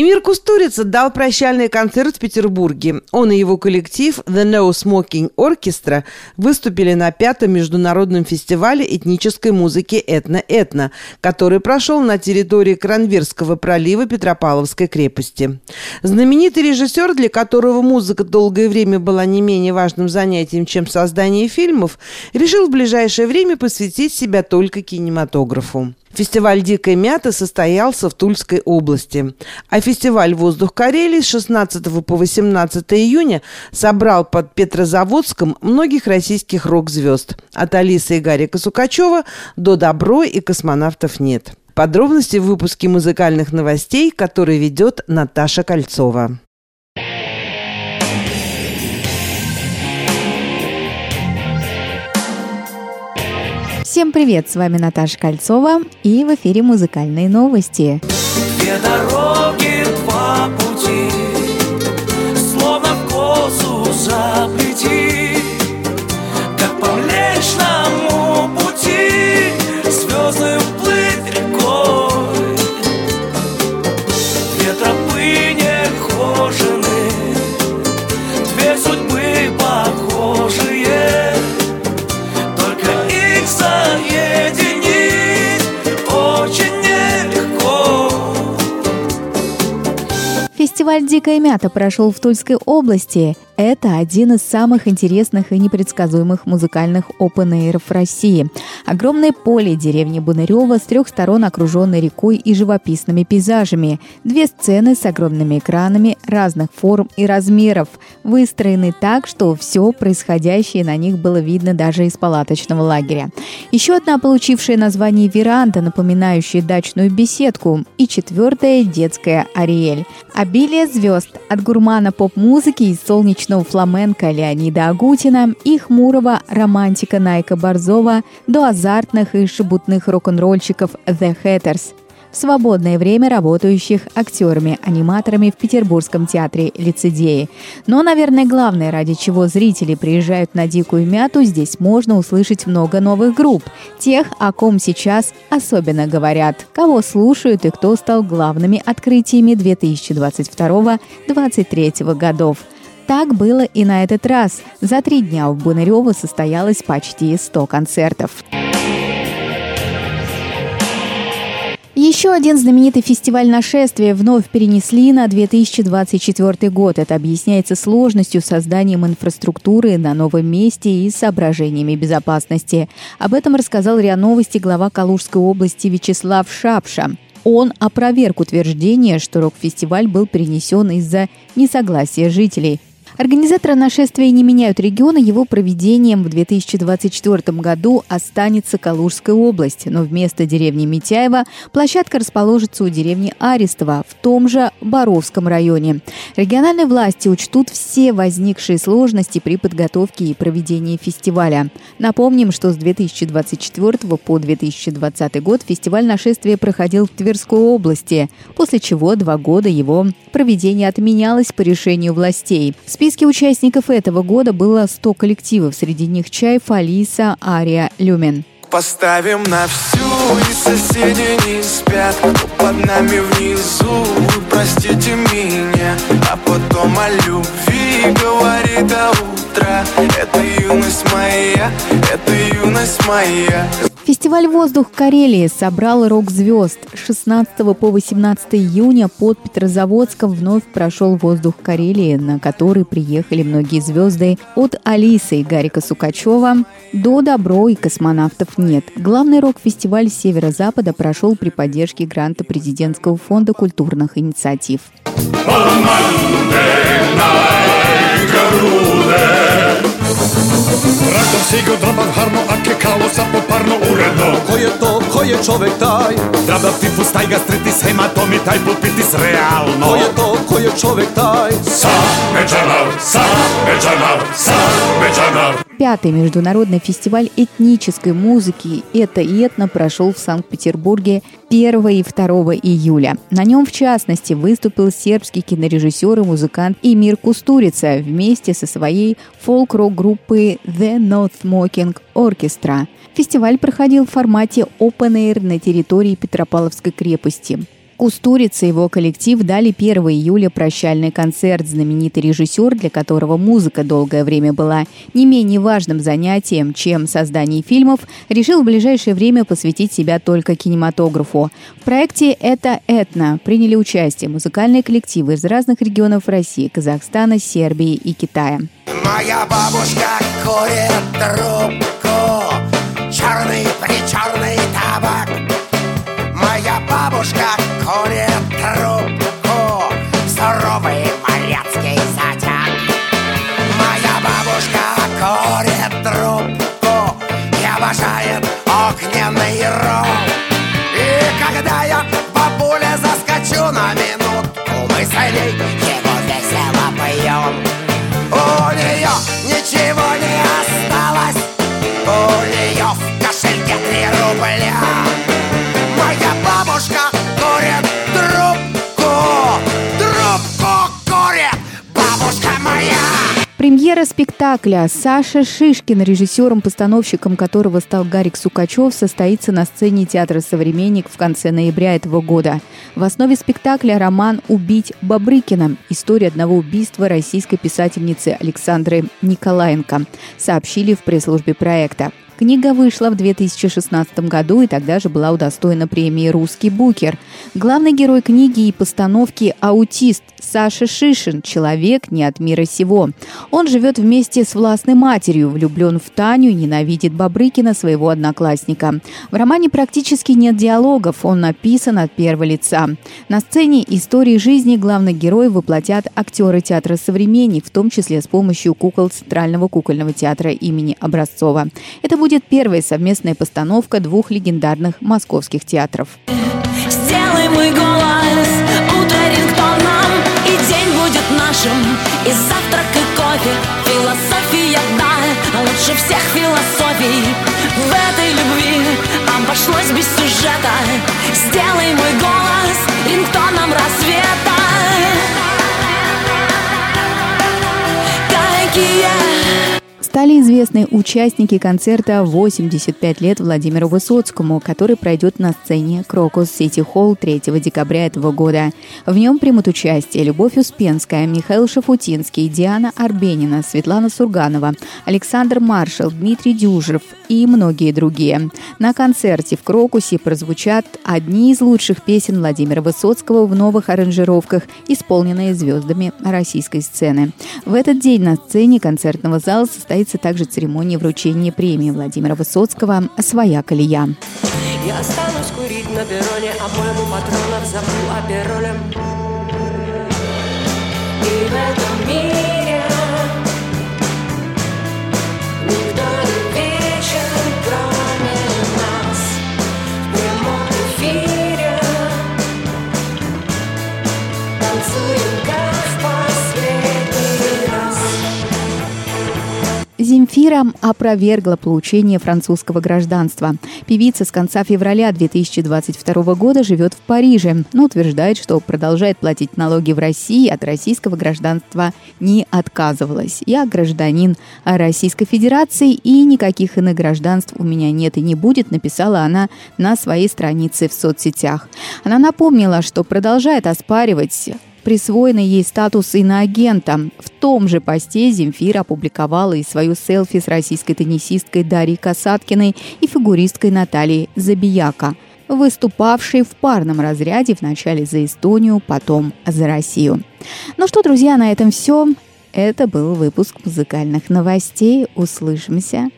Эмир Кустурица дал прощальный концерт в Петербурге. Он и его коллектив The No Smoking Orchestra выступили на пятом международном фестивале этнической музыки «Этно-Этно», который прошел на территории Кранверского пролива Петропавловской крепости. Знаменитый режиссер, для которого музыка долгое время была не менее важным занятием, чем создание фильмов, решил в ближайшее время посвятить себя только кинематографу. Фестиваль «Дикая мята» состоялся в Тульской области, а фестиваль «Воздух Карелии» с 16 по 18 июня собрал под Петрозаводском многих российских рок-звезд, от Алисы и Гарика Сукачева до «Добро» и «Космонавтов нет». Подробности в выпуске музыкальных новостей, который ведет Наташа Кольцова. Всем привет, с вами Наташа Кольцова и в эфире музыкальные новости. Две дороги, два пути, словно в косу заплети, Фестиваль «Дикая мята» прошел в Тульской области. Это один из самых интересных и непредсказуемых музыкальных опен России. Огромное поле деревни Бунарева с трех сторон окруженной рекой и живописными пейзажами. Две сцены с огромными экранами разных форм и размеров, выстроены так, что все происходящее на них было видно даже из палаточного лагеря. Еще одна получившая название веранда, напоминающая дачную беседку. И четвертая – детская Ариэль. Обилие звезд от гурмана поп-музыки и солнечного мощного фламенко Леонида Агутина и хмурого романтика Найка Борзова до азартных и шебутных рок-н-ролльщиков The Hatters – в свободное время работающих актерами-аниматорами в Петербургском театре «Лицедеи». Но, наверное, главное, ради чего зрители приезжают на «Дикую мяту», здесь можно услышать много новых групп. Тех, о ком сейчас особенно говорят, кого слушают и кто стал главными открытиями 2022-2023 годов. Так было и на этот раз. За три дня в Бонарево состоялось почти 100 концертов. Еще один знаменитый фестиваль нашествия вновь перенесли на 2024 год. Это объясняется сложностью созданием инфраструктуры на новом месте и соображениями безопасности. Об этом рассказал РИА Новости глава Калужской области Вячеслав Шапша. Он опроверг утверждение, что рок-фестиваль был перенесен из-за несогласия жителей. Организаторы нашествия не меняют региона, его проведением в 2024 году останется Калужская область, но вместо деревни Митяева площадка расположится у деревни Арестова в том же Боровском районе. Региональные власти учтут все возникшие сложности при подготовке и проведении фестиваля. Напомним, что с 2024 по 2020 год фестиваль нашествия проходил в Тверской области, после чего два года его проведение отменялось по решению властей. В списке участников этого года было 100 коллективов, среди них Чайф, Алиса, Ария, Люмен. Поставим на всю, и соседи не спят. Под нами внизу, простите меня. А потом о любви говорит до утра Это юность моя, это юность моя Фестиваль «Воздух Карелии» собрал рок-звезд. 16 по 18 июня под Петрозаводском вновь прошел «Воздух Карелии», на который приехали многие звезды от Алисы и Гарика Сукачева до «Добро» и «Космонавтов нет». Главный рок-фестиваль Северо-Запада прошел при поддержке гранта президентского фонда культурных инициатив. Rakom ko je čovek taj? Draba tifus, taj gastritis, hematomi, taj pulpitis realno Ko je to, ko je čovek taj? Sa mečanav, sa mečanav, sa mečanav Пятый международный фестиваль этнической музыки «Это и этно» прошел в Санкт-Петербурге 1 и 2 июля. На нем, в частности, выступил сербский кинорежиссер и музыкант Эмир Кустурица вместе со своей фолк-рок-группой The Not Smoking Orchestra. Фестиваль проходил в формате Open Air на территории Петропавловской крепости. Кустурица и его коллектив дали 1 июля прощальный концерт. Знаменитый режиссер, для которого музыка долгое время была не менее важным занятием, чем создание фильмов, решил в ближайшее время посвятить себя только кинематографу. В проекте «Это этно» приняли участие музыкальные коллективы из разных регионов России, Казахстана, Сербии и Китая. Моя бабушка курит трубку, черный причерный табак. Премьера спектакля Саша Шишкин, режиссером-постановщиком которого стал Гарик Сукачев, состоится на сцене Театра «Современник» в конце ноября этого года. В основе спектакля роман «Убить Бабрыкина» – история одного убийства российской писательницы Александры Николаенко, сообщили в пресс-службе проекта. Книга вышла в 2016 году и тогда же была удостоена премии «Русский букер». Главный герой книги и постановки – аутист Саша Шишин, человек не от мира сего. Он живет вместе с властной матерью, влюблен в Таню ненавидит Бабрыкина, своего одноклассника. В романе практически нет диалогов, он написан от первого лица. На сцене истории жизни главных героев воплотят актеры театра «Современник», в том числе с помощью кукол Центрального кукольного театра имени Образцова. Это будет будет первая совместная постановка двух легендарных московских театров. Сделай мой голос утреннингтоном, и день будет нашим, и завтрак, и кофе, философия, да, лучше всех философий. В этой любви обошлось без сюжета, стали известны участники концерта «85 лет Владимиру Высоцкому», который пройдет на сцене Крокус Сити Холл 3 декабря этого года. В нем примут участие Любовь Успенская, Михаил Шафутинский, Диана Арбенина, Светлана Сурганова, Александр Маршал, Дмитрий Дюжев и многие другие. На концерте в Крокусе прозвучат одни из лучших песен Владимира Высоцкого в новых аранжировках, исполненные звездами российской сцены. В этот день на сцене концертного зала состоит состоится также церемония вручения премии Владимира Высоцкого «Своя колея». Я останусь курить на перроне, а моему патронов забыл. И Земфира опровергла получение французского гражданства. Певица с конца февраля 2022 года живет в Париже, но утверждает, что продолжает платить налоги в России, от российского гражданства не отказывалась. Я гражданин Российской Федерации и никаких иных гражданств у меня нет и не будет, написала она на своей странице в соцсетях. Она напомнила, что продолжает оспаривать присвоенный ей статус иноагента. В том же посте Земфира опубликовала и свою селфи с российской теннисисткой Дарьей Касаткиной и фигуристкой Натальей Забияка, выступавшей в парном разряде вначале за Эстонию, потом за Россию. Ну что, друзья, на этом все. Это был выпуск музыкальных новостей. Услышимся.